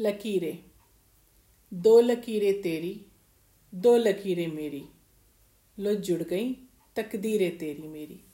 लकीरें। दो लकीरें तेरी दो लकीरें मेरी। लो जुड़ गई तकदीरें तेरी मेरी।